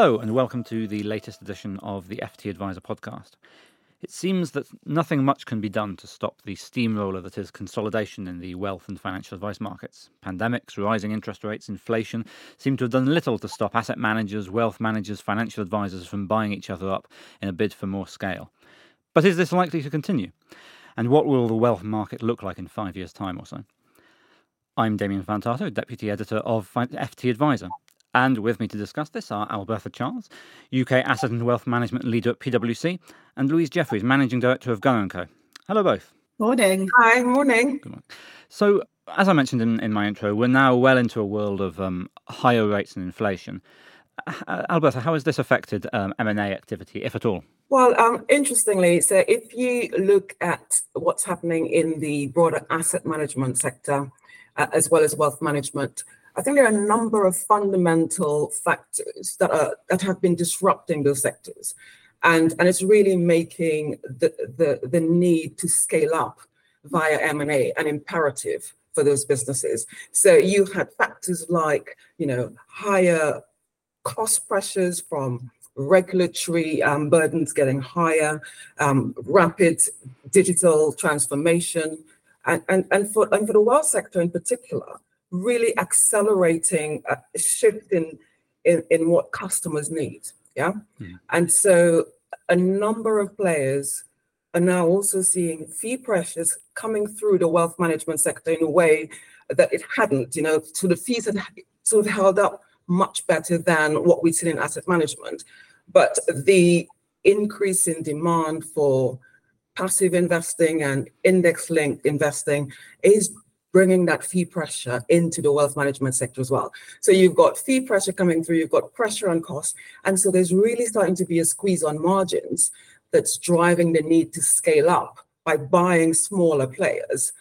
Hello, and welcome to the latest edition of the FT Adviser podcast. It seems that nothing much can be done to stop the steamroller that is consolidation in the wealth and financial advice markets. Pandemics, rising interest rates, inflation seem to have done little to stop asset managers, wealth managers, financial advisors from buying each other up in a bid for more scale. But is this likely to continue? And what will the wealth market look like in five years' time or so? I'm Damian Fantato, Deputy Editor of FT Adviser. And with me to discuss this are Albertha Charles, UK Asset and Wealth Management Leader at PwC, and Louise Jeffries, Managing Director of Gunnar & Co. Hello, both. Morning. Hi, morning. Good morning. So, as I mentioned in, in my intro, we're now well into a world of um, higher rates and inflation. Uh, Albertha, how has this affected um, M&A activity, if at all? Well, um, interestingly, so if you look at what's happening in the broader asset management sector, uh, as well as wealth management, I think there are a number of fundamental factors that are that have been disrupting those sectors, and and it's really making the the, the need to scale up via M and A an imperative for those businesses. So you had factors like you know higher cost pressures from regulatory um, burdens getting higher, um, rapid digital transformation, and, and, and, for, and for the wealth sector in particular, really accelerating a shift in, in, in what customers need. Yeah. Mm. And so a number of players are now also seeing fee pressures coming through the wealth management sector in a way that it hadn't, you know, so the fees had sort of held up much better than what we've seen in asset management. But the increase in demand for passive investing and index linked investing is bringing that fee pressure into the wealth management sector as well. So you've got fee pressure coming through, you've got pressure on costs. And so there's really starting to be a squeeze on margins that's driving the need to scale up by buying smaller players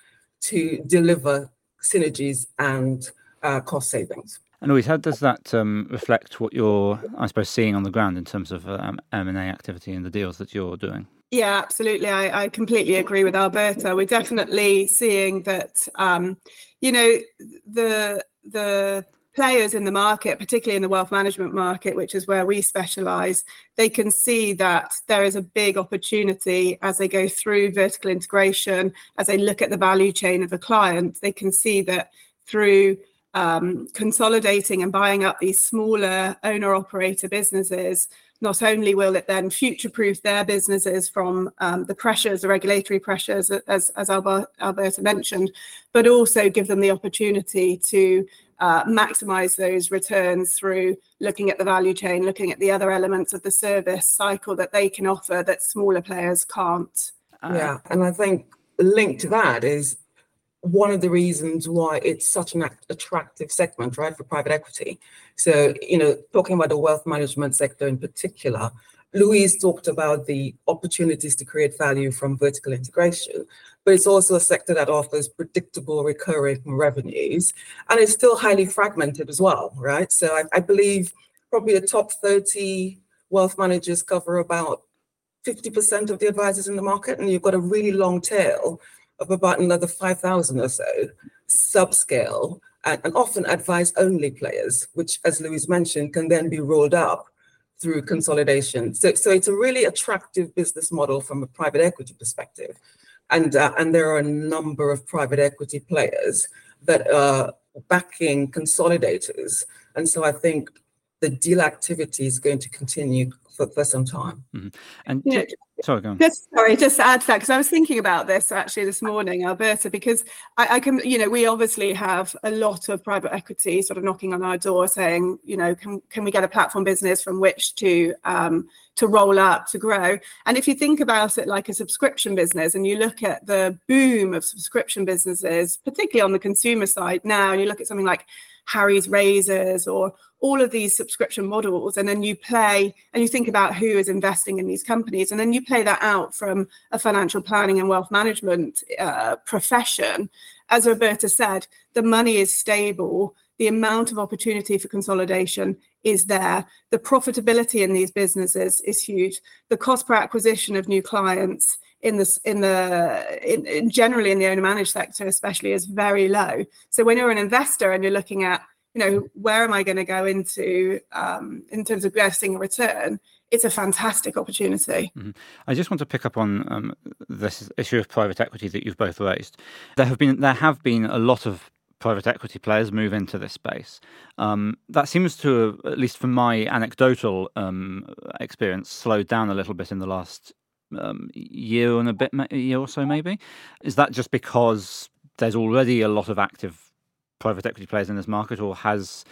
to deliver synergies and uh, cost savings. And Louise, how does that um, reflect what you're, I suppose, seeing on the ground in terms of um, M&A activity and the deals that you're doing? Yeah, absolutely. I, I completely agree with Albertha. We're definitely seeing that, um, you know, the the players in the market, particularly in the wealth management market, which is where we specialize, they can see that there is a big opportunity as they go through vertical integration, as they look at the value chain of a client, they can see that through um, consolidating and buying up these smaller owner operator businesses, not only will it then future proof their businesses from um, the pressures, the regulatory pressures, as, as Albertha mentioned, but also give them the opportunity to uh, maximize those returns through looking at the value chain, looking at the other elements of the service cycle that they can offer that smaller players can't. Yeah, and I think linked to that is one of the reasons why it's such an attractive segment, right, for private equity. So, you know, talking about the wealth management sector in particular, Louise talked about the opportunities to create value from vertical integration, but it's also a sector that offers predictable recurring revenues and it's still highly fragmented as well, right? So I, I believe probably the top 30 wealth managers cover about 50% of the advisors in the market, and you've got a really long tail of about another 5,000 or so subscale and, and often advice only players, which, as Louise mentioned, can then be rolled up through consolidation. So, so it's a really attractive business model from a private equity perspective. And, uh, and there are a number of private equity players that are backing consolidators. And so I think the deal activity is going to continue for, for some time. Mm-hmm. And yeah. sorry, go on. Just sorry, just to add to that because I was thinking about this actually this morning, Albertha, because I, I, can, you know, we obviously have a lot of private equity sort of knocking on our door saying, you know, can can we get a platform business from which to um, to roll up to grow? And if you think about it like a subscription business, and you look at the boom of subscription businesses, particularly on the consumer side now, and you look at something like Harry's Razors or all of these subscription models and then you play and you think about who is investing in these companies and then you play that out from a financial planning and wealth management uh, profession. As Albertha said the money is stable the amount of opportunity for consolidation is there the profitability in these businesses is huge the cost per acquisition of new clients in this in the in, in generally in the owner managed sector especially is very low. So when you're an investor and you're looking at you know, where am I going to go into um, in terms of getting a return? It's a fantastic opportunity. Mm-hmm. I just want to pick up on um, this issue of private equity that you've both raised. There have been there have been a lot of private equity players move into this space. Um, that seems to, at least from my anecdotal um, experience, slowed down a little bit in the last um, year and a bit, year or so, maybe. Is that just because there's already a lot of active private equity players in this market, or has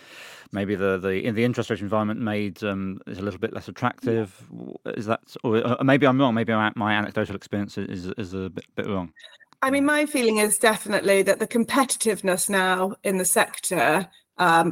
maybe the the in the interest rate environment made um, is a little bit less attractive? Is that, or uh, maybe I'm wrong? Maybe my anecdotal experience is is a bit, bit wrong. I mean, my feeling is definitely that the competitiveness now in the sector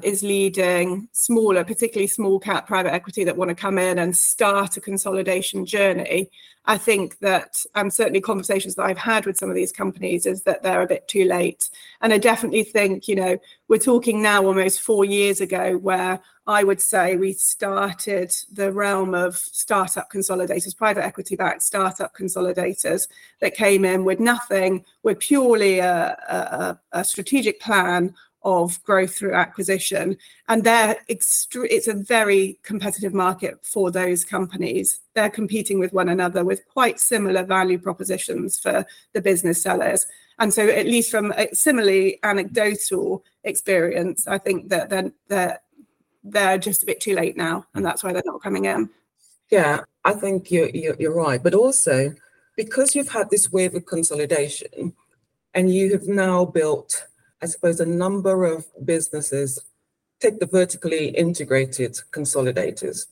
is leading smaller, particularly small cap private equity that want to come in and start a consolidation journey. I think that, and um, certainly conversations that I've had with some of these companies is that they're a bit too late. And I definitely think, you know, we're talking now almost four years ago where I would say we started the realm of startup consolidators, private equity backed startup consolidators that came in with nothing, with purely a strategic plan of growth through acquisition. And they're extre- it's a very competitive market for those companies. They're competing with one another with quite similar value propositions for the business sellers. And so, at least from a similarly anecdotal experience, I think that they're, they're, they're just a bit too late now. And that's why they're not coming in. Yeah, I think you're, you're, you're right. But also, because you've had this wave of consolidation and you have now built I suppose, a number of businesses take the vertically integrated consolidators.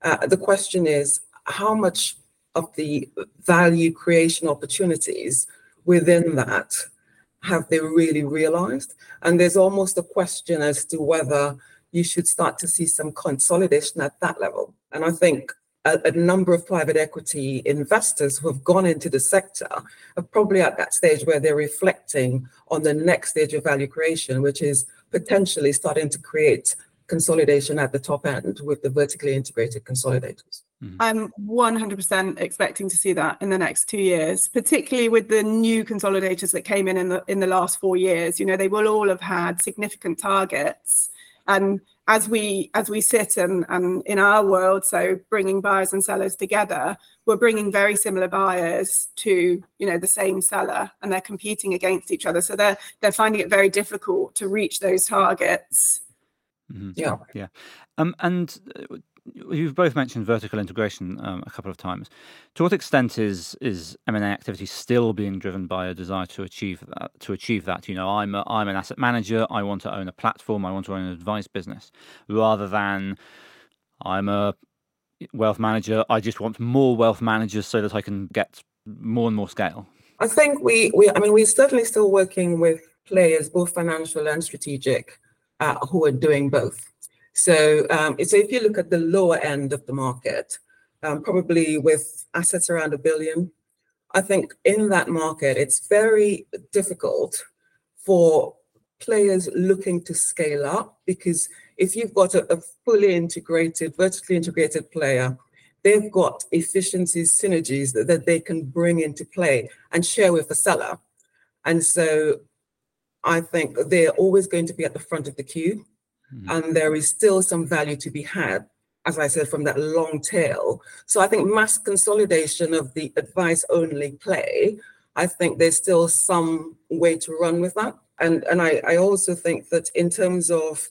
Uh, the question is how much of the value creation opportunities within that have they really realized? And there's almost a question as to whether you should start to see some consolidation at that level. And I think a, a, number of private equity investors who have gone into the sector are probably at that stage where they're reflecting on the next stage of value creation, which is potentially starting to create consolidation at the top end with the vertically integrated consolidators. Mm-hmm. I'm 100% expecting to see that in the next two years, particularly with the new consolidators that came in in the in the last four years. You know, they will all have had significant targets, and as we as we sit and, and in our world so bringing buyers and sellers together we're bringing very similar buyers to you know the same seller and they're competing against each other. So they're they're finding it very difficult to reach those targets. Mm-hmm. yeah. Yeah. Um and uh, you've both mentioned vertical integration um, a couple of times. To what extent is is M and A activity still being driven by a desire to achieve that? To achieve that, you know, I'm a, I'm an asset manager. I want to own a platform. I want to own an advice business, rather than I'm a wealth manager. I just want more wealth managers so that I can get more and more scale. I think we we I mean we're certainly still working with players, both financial and strategic, uh, who are doing both. So, um, so if you look at the lower end of the market, um, probably with assets around a billion, I think in that market, it's very difficult for players looking to scale up because if you've got a, fully integrated, vertically integrated player, they've got efficiencies, synergies that they can bring into play and share with the seller. And so I think they're always going to be at the front of the queue. Mm-hmm. And there is still some value to be had, as I said, from that long tail. So I think mass consolidation of the advice only play, I think there's still some way to run with that. And, and I, I also think that in terms of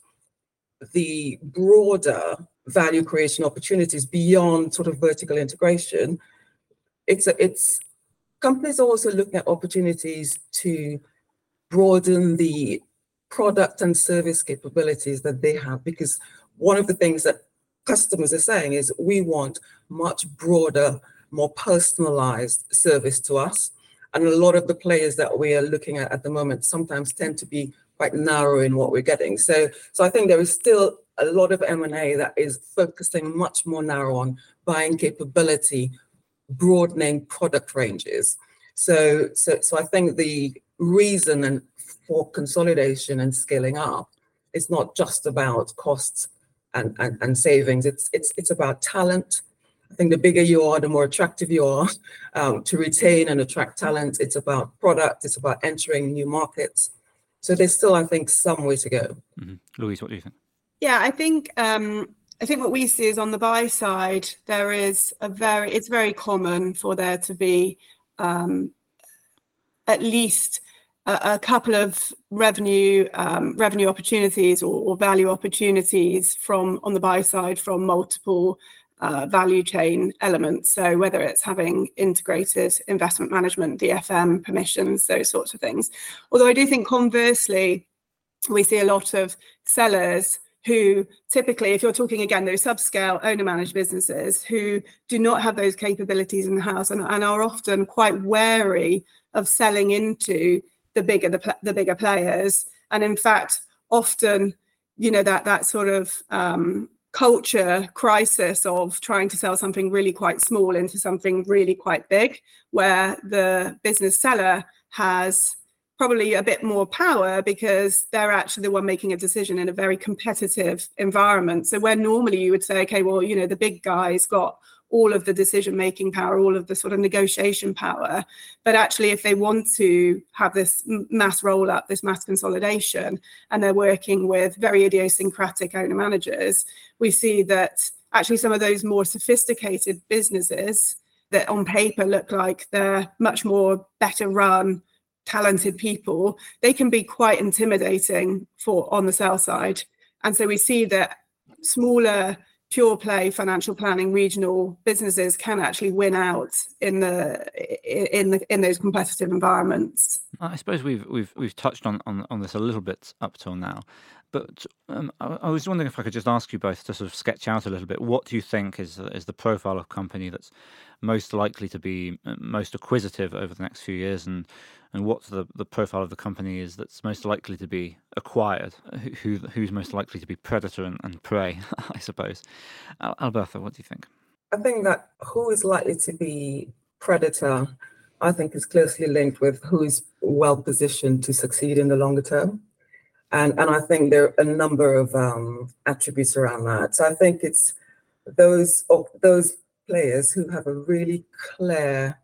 the broader value creation opportunities beyond sort of vertical integration, it's a, it's companies are also looking at opportunities to broaden the product and service capabilities that they have because one of the things that customers are saying is we want much broader more personalized service to us. And a lot of the players that we are looking at at the moment sometimes tend to be quite narrow in what we're getting. So so i think there is still a lot of m&a that is focusing much more narrow on buying capability broadening product ranges. So so so i think the reason and for consolidation and scaling up, it's not just about costs and, and, and savings. It's it's it's about talent. I think the bigger you are, the more attractive you are um, to retain and attract talent. It's about product. It's about entering new markets. So there's still, I think, some way to go. Mm-hmm. Louise, what do you think? Yeah, I think um, I think what we see is on the buy side, there is a very it's very common for there to be um, at least a, couple of revenue um, opportunities or, value opportunities from on the buy side from multiple uh, value chain elements. So whether it's having integrated investment management, DFM permissions, those sorts of things. Although I do think conversely, we see a lot of sellers who typically, if you're talking again, those subscale owner managed businesses who do not have those capabilities in the house and, and are often quite wary of selling into the bigger the, the bigger players. And in fact, often, you know, that that sort of um, culture crisis of trying to sell something really quite small into something really quite big, where the business seller has probably a bit more power because they're actually the one making a decision in a very competitive environment. So where normally you would say, okay, well, you know, the big guys got all of the decision making power, all of the sort of negotiation power. But actually, if they want to have this mass roll up, this mass consolidation, and they're working with very idiosyncratic owner managers, we see that actually some of those more sophisticated businesses that on paper look like they're much more better run talented people they can be quite intimidating for on the sell side and so we see that smaller pure play financial planning regional businesses can actually win out in the in the in those competitive environments. I suppose we've we've we've touched on on, on this a little bit up till now, but um, I, I, was wondering if I could just ask you both to sort of sketch out a little bit. What do you think is is the profile of company that's most likely to be uh, most acquisitive over the next few years, and and what the, the profile of the company is that's most likely to be acquired, who who's most likely to be predator and, and prey, I suppose. Albertha, what do you think? I think that who is likely to be predator, I think, is closely linked with who is well positioned to succeed in the longer term. And, and I think there are a number of um, attributes around that. So I think it's those those players who have a really clear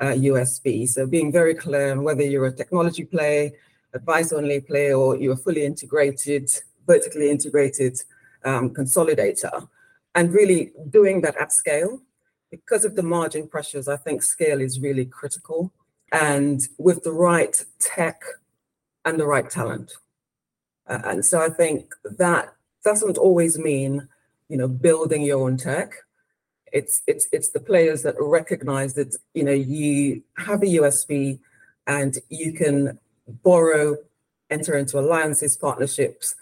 uh, USP. So being very clear on whether you're a technology play, advice only play, or you're a fully integrated, vertically integrated um, consolidator, and really doing that at scale. Because of the margin pressures, I think scale is really critical. And with the right tech and the right talent. Uh, and so I think that doesn't always mean, you know, building your own tech it's it's it's the players that recognize that you know you have a USP and you can borrow, enter into alliances, partnerships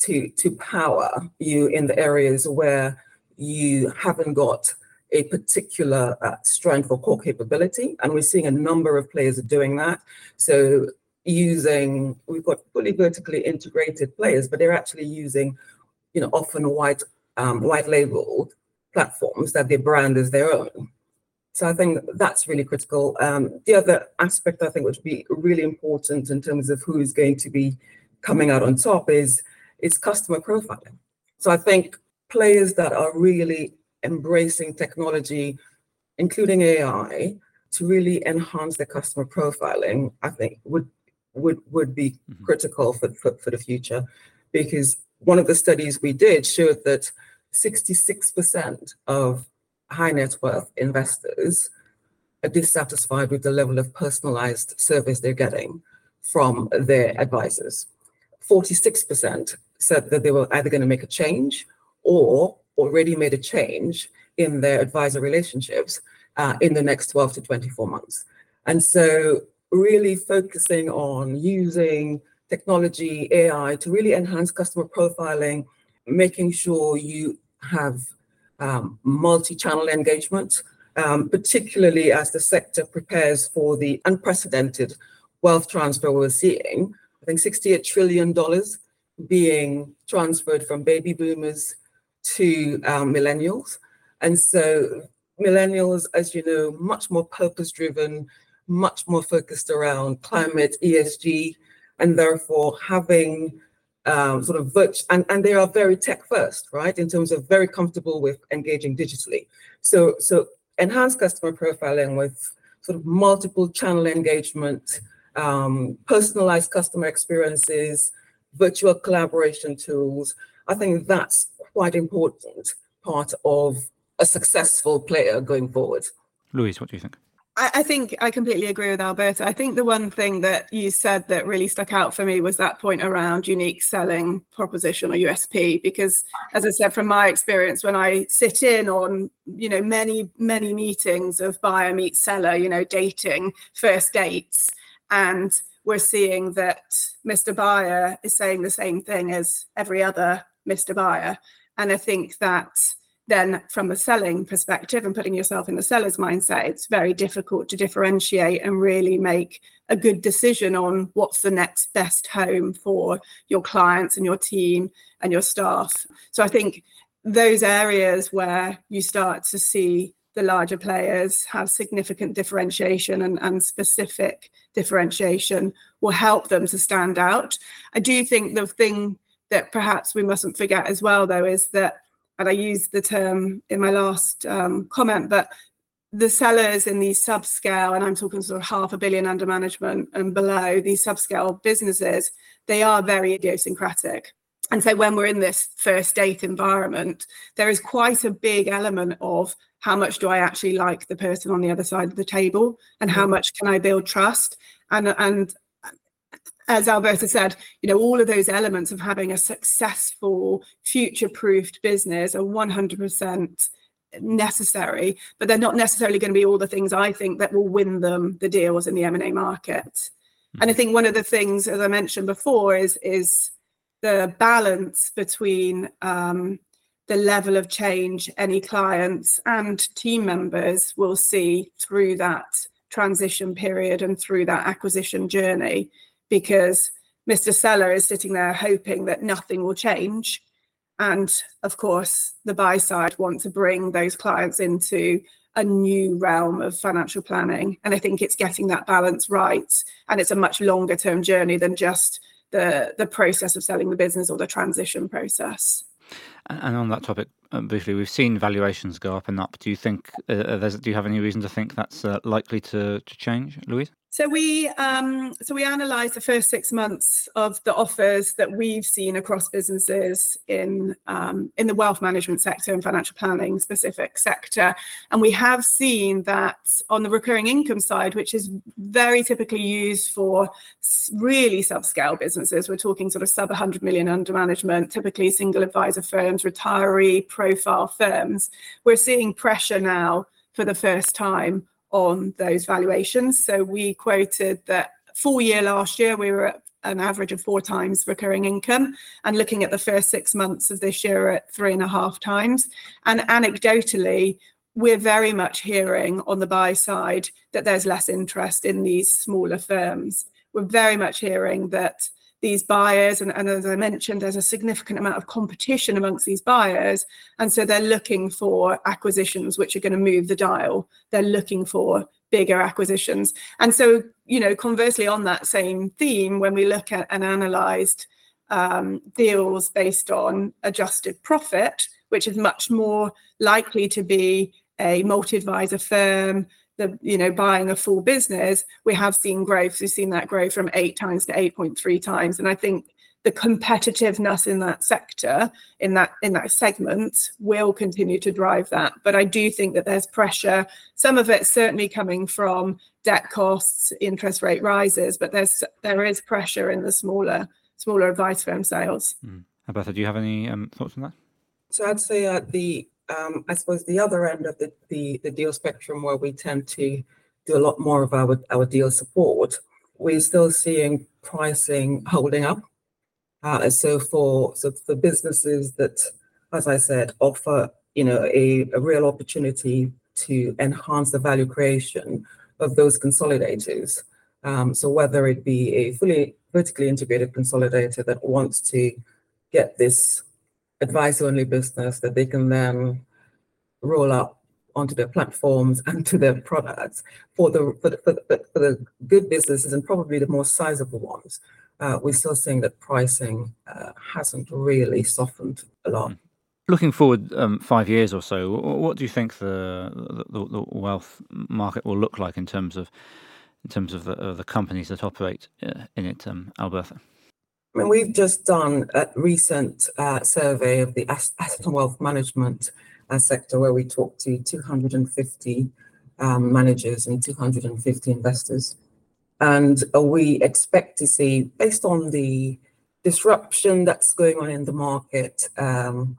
to to power you in the areas where you haven't got a particular uh, strength or core capability, and we're seeing a number of players doing that. So using we've got fully vertically integrated players, but they're actually using, you know, often white um, white labeled platforms that they brand as their own. So I think that's really critical. Um, the other aspect I think which would be really important in terms of who is going to be coming out on top is is customer profiling. So I think players that are really embracing technology, including AI, to really enhance their customer profiling, I think would would would be mm-hmm. critical for, for, for the future. Because one of the studies we did showed that 66% of high net worth investors are dissatisfied with the level of personalized service they're getting from their advisors. 46% said that they were either going to make a change or already made a change in their advisor relationships uh, in the next 12 to 24 months. And so, really focusing on using technology, AI to really enhance customer profiling making sure you have um, multi-channel engagement, um, particularly as the sector prepares for the unprecedented wealth transfer we're seeing. I think $68 trillion being transferred from baby boomers to um, millennials. And so millennials, as you know, much more purpose-driven, much more focused around climate, ESG, and therefore having um, sort of virtual, and, and they are very tech first, right? In terms of very comfortable with engaging digitally. So, so enhanced customer profiling with sort of multiple channel engagement um, personalized customer experiences, virtual collaboration tools. I think that's quite important part of a successful player going forward. Louise, what do you think? I, I think I completely agree with Albertha. I think the one thing that you said that really stuck out for me was that point around unique selling proposition or USP. Because as I said, from my experience, when I sit in on, you know, many, many meetings of buyer meet seller, you know, dating, first dates, and we're seeing that Mr. Buyer is saying the same thing as every other Mr. Buyer. And I think that then from a selling perspective and putting yourself in the seller's mindset, it's very difficult to differentiate and really make a good decision on what's the next best home for your clients and your team and your staff. So I think those areas where you start to see the larger players have significant differentiation and, and specific differentiation will help them to stand out. I do think the thing that perhaps we mustn't forget as well, though, is that and I used the term in my last um, comment, but the sellers in these subscale, and I'm talking sort of half a billion under management and below, these subscale businesses, they are very idiosyncratic. And so when we're in this first date environment, there is quite a big element of how much do I actually like the person on the other side of the table and how mm. much can I build trust? And and as Albertha said, you know, all of those elements of having a successful, future-proofed business are 100% necessary, but they're not necessarily going to be all the things I think that will win them the deals in the M&A market. And I think one of the things, as I mentioned before, is is the balance between um, the level of change any clients and team members will see through that transition period and through that acquisition journey because Mr. Seller is sitting there hoping that nothing will change. And of course, the buy side want to bring those clients into a new realm of financial planning. And I think it's getting that balance right. And it's a much longer term journey than just the, the process of selling the business or the transition process. And on that topic, um, briefly, we've seen valuations go up and up. Do you think uh, uh do you have any reason to think that's uh, likely to, to change, Louise? So we um, so we analysed the first six months of the offers that we've seen across businesses in um, in the wealth management sector and financial planning specific sector, and we have seen that on the recurring income side, which is very typically used for really subscale businesses, we're talking sort of sub 100 million under management, typically single advisor firms, retiree profile firms. We're seeing pressure now for the first time on those valuations. So we quoted that full year last year, we were at an average of four times recurring income, and looking at the first six months of this year at three and a half times. And anecdotally, we're very much hearing on the buy side that there's less interest in these smaller firms. We're very much hearing that these buyers. And, and, as I mentioned, there's a significant amount of competition amongst these buyers. And so they're looking for acquisitions which are going to move the dial. They're looking for bigger acquisitions. And so, you know, conversely, on that same theme, when we look at and analysed um, deals based on adjusted profit, which is much more likely to be a multi advisor firm the you know buying a full business we have seen growth. We've seen that grow from eight times to 8.3 times. And i think the competitiveness in that sector in that in that segment will continue to drive that. But i do think that there's pressure. Some of it certainly coming from debt costs interest rate rises but there's there is pressure in the smaller smaller advice firm sales. Mm. Albertha, do you have any um, thoughts on that? So i'd say uh, the um, I suppose the other end of the, the, the deal spectrum where we tend to do a lot more of our, our deal support, we're still seeing pricing holding up. Uh, so for so for businesses that, as I said, offer you know a, a real opportunity to enhance the value creation of those consolidators. Um, so whether it be a fully vertically integrated consolidator that wants to get this advice only business that they can then roll out onto their platforms and to their products for the for the, for the, for the good businesses and probably the more sizable ones. Uh, we're still seeing that pricing uh, hasn't really softened a lot. Looking forward um, five years or so, what do you think the, the, the wealth market will look like in terms of in terms of the, the companies that operate uh, in it, um, Albertha? I mean, we've just done a recent uh, survey of the asset and wealth management uh, sector where we talked to 250 um, managers and 250 investors. And uh, we expect to see, based on the disruption that's going on in the market, um,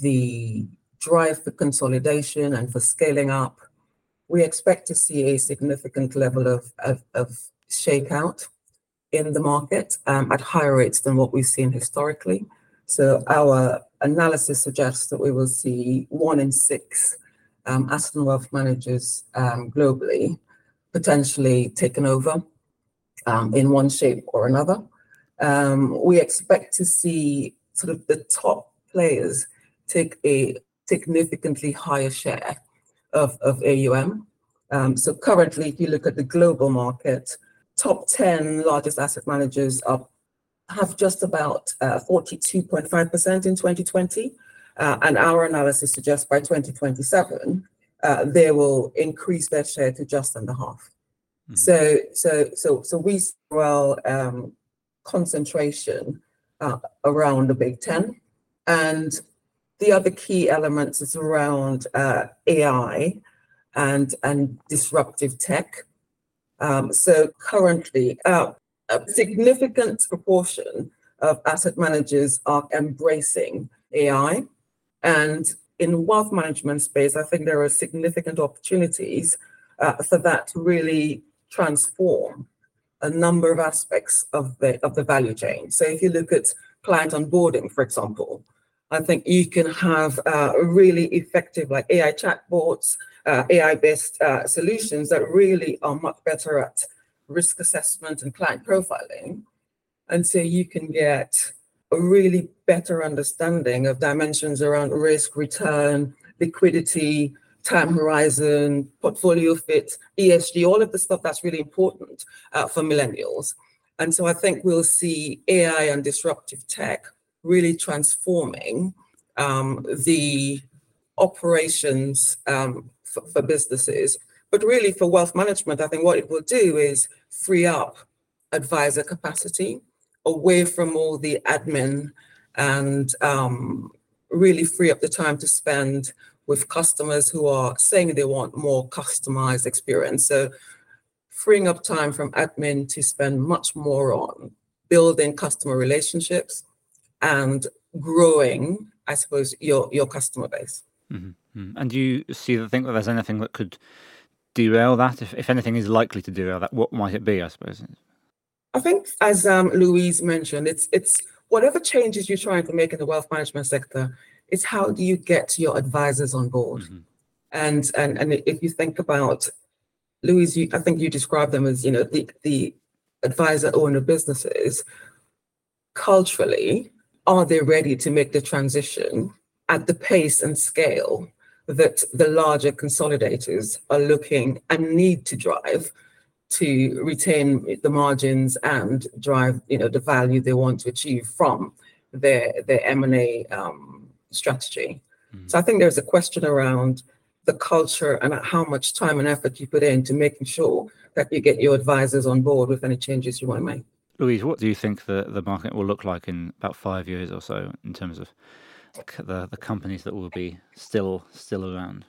the drive for consolidation and for scaling up, we expect to see a significant level of, of, of shakeout in the market um, at higher rates than what we've seen historically. So our analysis suggests that we will see one in six um, asset and wealth managers um, globally potentially taken over in one shape or another. We expect to see sort of the top players take a significantly higher share of, AUM. Um, so currently, if you look at the global market, top 10 largest asset managers have just about 42.5% uh, in 2020. Uh, and our analysis suggests by 2027, uh, they will increase their share to just under half. Mm-hmm. So, so, so, so we well um, concentration uh, around the Big Ten, and the other key elements is around uh, AI and and disruptive tech. Um, so currently, uh, a significant proportion of asset managers are embracing AI, and in wealth management space, I think there are significant opportunities uh, for that to really transform a number of aspects of the of the value chain. So if you look at client onboarding, for example, I think you can have uh, really effective like AI chatbots, uh, AI-based uh, solutions that really are much better at risk assessment and client profiling. And so you can get a really better understanding of dimensions around risk, return, liquidity, time horizon, portfolio fit, ESG, all of the stuff that's really important uh, for millennials. And so I think we'll see AI and disruptive tech really transforming um, the operations um, for, for businesses. But really, for wealth management, I think what it will do is free up advisor capacity away from all the admin and um, really free up the time to spend with customers who are saying they want more customized experience. So freeing up time from admin to spend much more on building customer relationships and growing, I suppose, your your customer base. Mm-hmm. Mm-hmm. And do you see the think that there's anything that could derail that? If, if anything is likely to derail that, what might it be? I suppose. I think, as um, Louise mentioned, it's it's whatever changes you're trying to make in the wealth management sector it's how do you get your advisors on board? Mm-hmm. And and and if you think about Louise, you, I think you described them as you know the the advisor owner businesses. Culturally, are they ready to make the transition at the pace and scale that the larger consolidators are looking and need to drive to retain the margins and drive you know the value they want to achieve from their their M&A um, strategy. Mm-hmm. So I think there's a question around the culture and how much time and effort you put into making sure that you get your advisors on board with any changes you want to make. Louise, what do you think the, the market will look like in about five years or so in terms of the, the companies that will be still still around?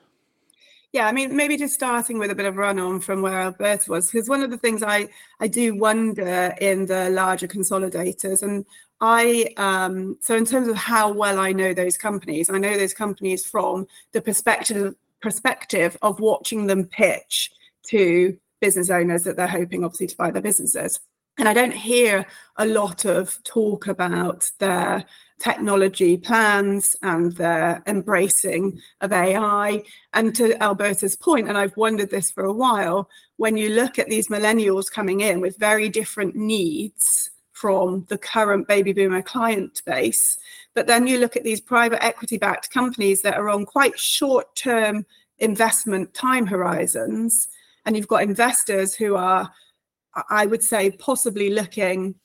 Yeah, I mean, maybe just starting with a bit of run on from where Albertha was, because one of the things I, I do wonder in the larger consolidators, and I, um, so in terms of how well I know those companies, I know those companies from the perspective perspective of watching them pitch to business owners that they're hoping obviously to buy their businesses. And I don't hear a lot of talk about their technology plans and their embracing of AI. And to Albertha's point, and I've wondered this for a while, when you look at these millennials coming in with very different needs from the current baby boomer client base, but then you look at these private equity backed companies that are on quite short term investment time horizons, and you've got investors who are, I would say, possibly looking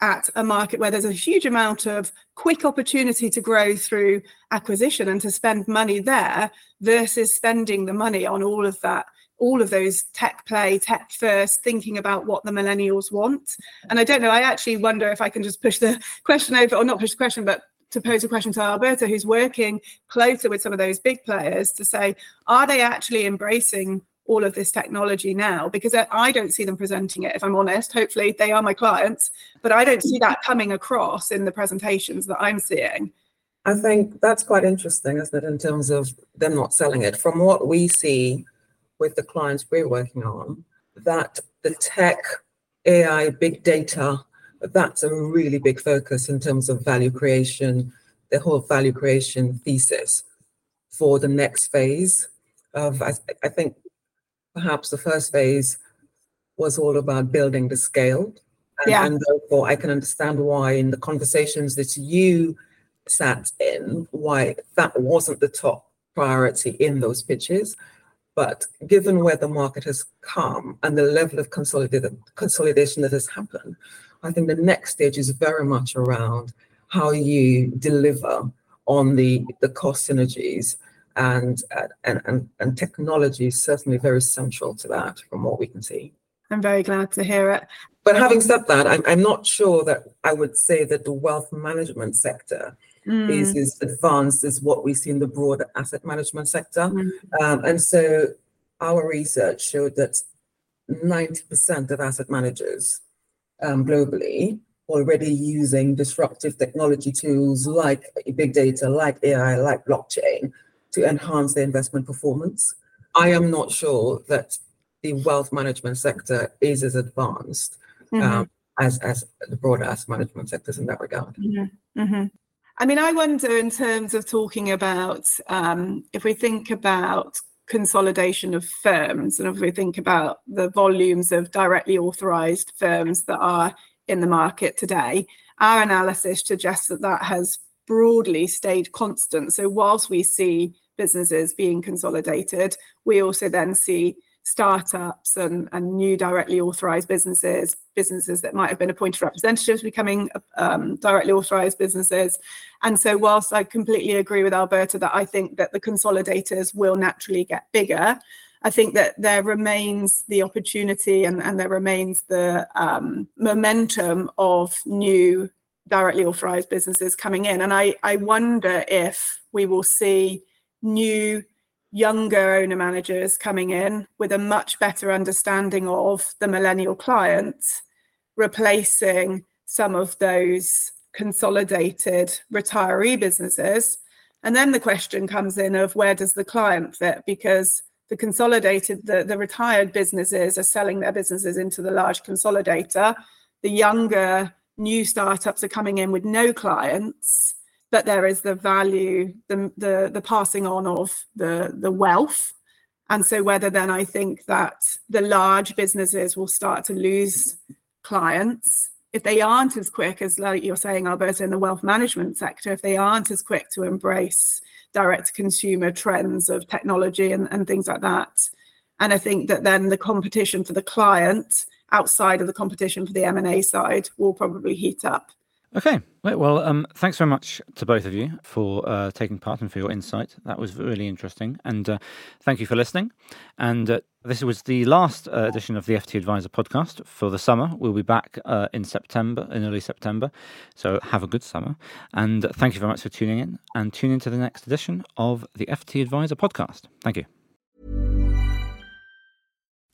at a market where there's a huge amount of quick opportunity to grow through acquisition and to spend money there versus spending the money on all of that all of those tech play, tech first, thinking about what the millennials want. And I don't know, I actually wonder if I can just push the question over, or not push the question, but to pose a question to Albertha, who's working closer with some of those big players to say, are they actually embracing all of this technology now because I don't see them presenting it, if I'm honest. Hopefully, they are my clients, but I don't see that coming across in the presentations that I'm seeing. I think that's quite interesting, isn't it, in terms of them not selling it. From what we see with the clients we're working on, that the tech, AI, big data, that's a really big focus in terms of value creation, the whole value creation thesis for the next phase of, I, I think perhaps the first phase was all about building the scale. And, yeah. and therefore, I can understand why in the conversations that you sat in, why that wasn't the top priority in those pitches. But given where the market has come and the level of consolidation that has happened, I think the next stage is very much around how you deliver on the, the cost synergies and, and, and, and technology is certainly very central to that from what we can see. I'm very glad to hear it. But having said that, I'm, I'm not sure that I would say that the wealth management sector mm. is as advanced as what we see in the broader asset management sector. Mm. Um, and so our research showed that 90% of asset managers um, globally already using disruptive technology tools like big data, like AI, like blockchain to enhance their investment performance. I am not sure that the wealth management sector is as advanced mm-hmm. um, as, as the broader asset management sectors in that regard. Mm-hmm. Mm-hmm. I mean, I wonder in terms of talking about um, if we think about consolidation of firms and if we think about the volumes of directly authorized firms that are in the market today, our analysis suggests that that has broadly stayed constant. So, whilst we see businesses being consolidated, we also then see startups and, and new directly authorized businesses, businesses that might have been appointed representatives becoming um, directly authorized businesses. And so, whilst I completely agree with Albertha that I think that the consolidators will naturally get bigger, I think that there remains the opportunity and, and there remains the um, momentum of new directly authorized businesses coming in. And I, I wonder if we will see new younger owner managers coming in with a much better understanding of the millennial clients, replacing some of those consolidated retiree businesses. And then the question comes in of where does the client fit? Because the consolidated, the, the retired businesses are selling their businesses into the large consolidator. The younger new startups are coming in with no clients but there is the value, the the, the passing on of the the wealth. And so whether then I think that the large businesses will start to lose clients if they aren't as quick as like you're saying, Albertha, in the wealth management sector, if they aren't as quick to embrace direct consumer trends of technology and, and things like that. And I think that then the competition for the client outside of the competition for the M&A side will probably heat up. Okay, well, um, thanks very much to both of you for uh, taking part and for your insight. That was really interesting, and uh, thank you for listening. And uh, this was the last uh, edition of the FT Adviser podcast for the summer. We'll be back uh, in September, in early September. So have a good summer, and thank you very much for tuning in. And tune in to the next edition of the FT Adviser podcast. Thank you.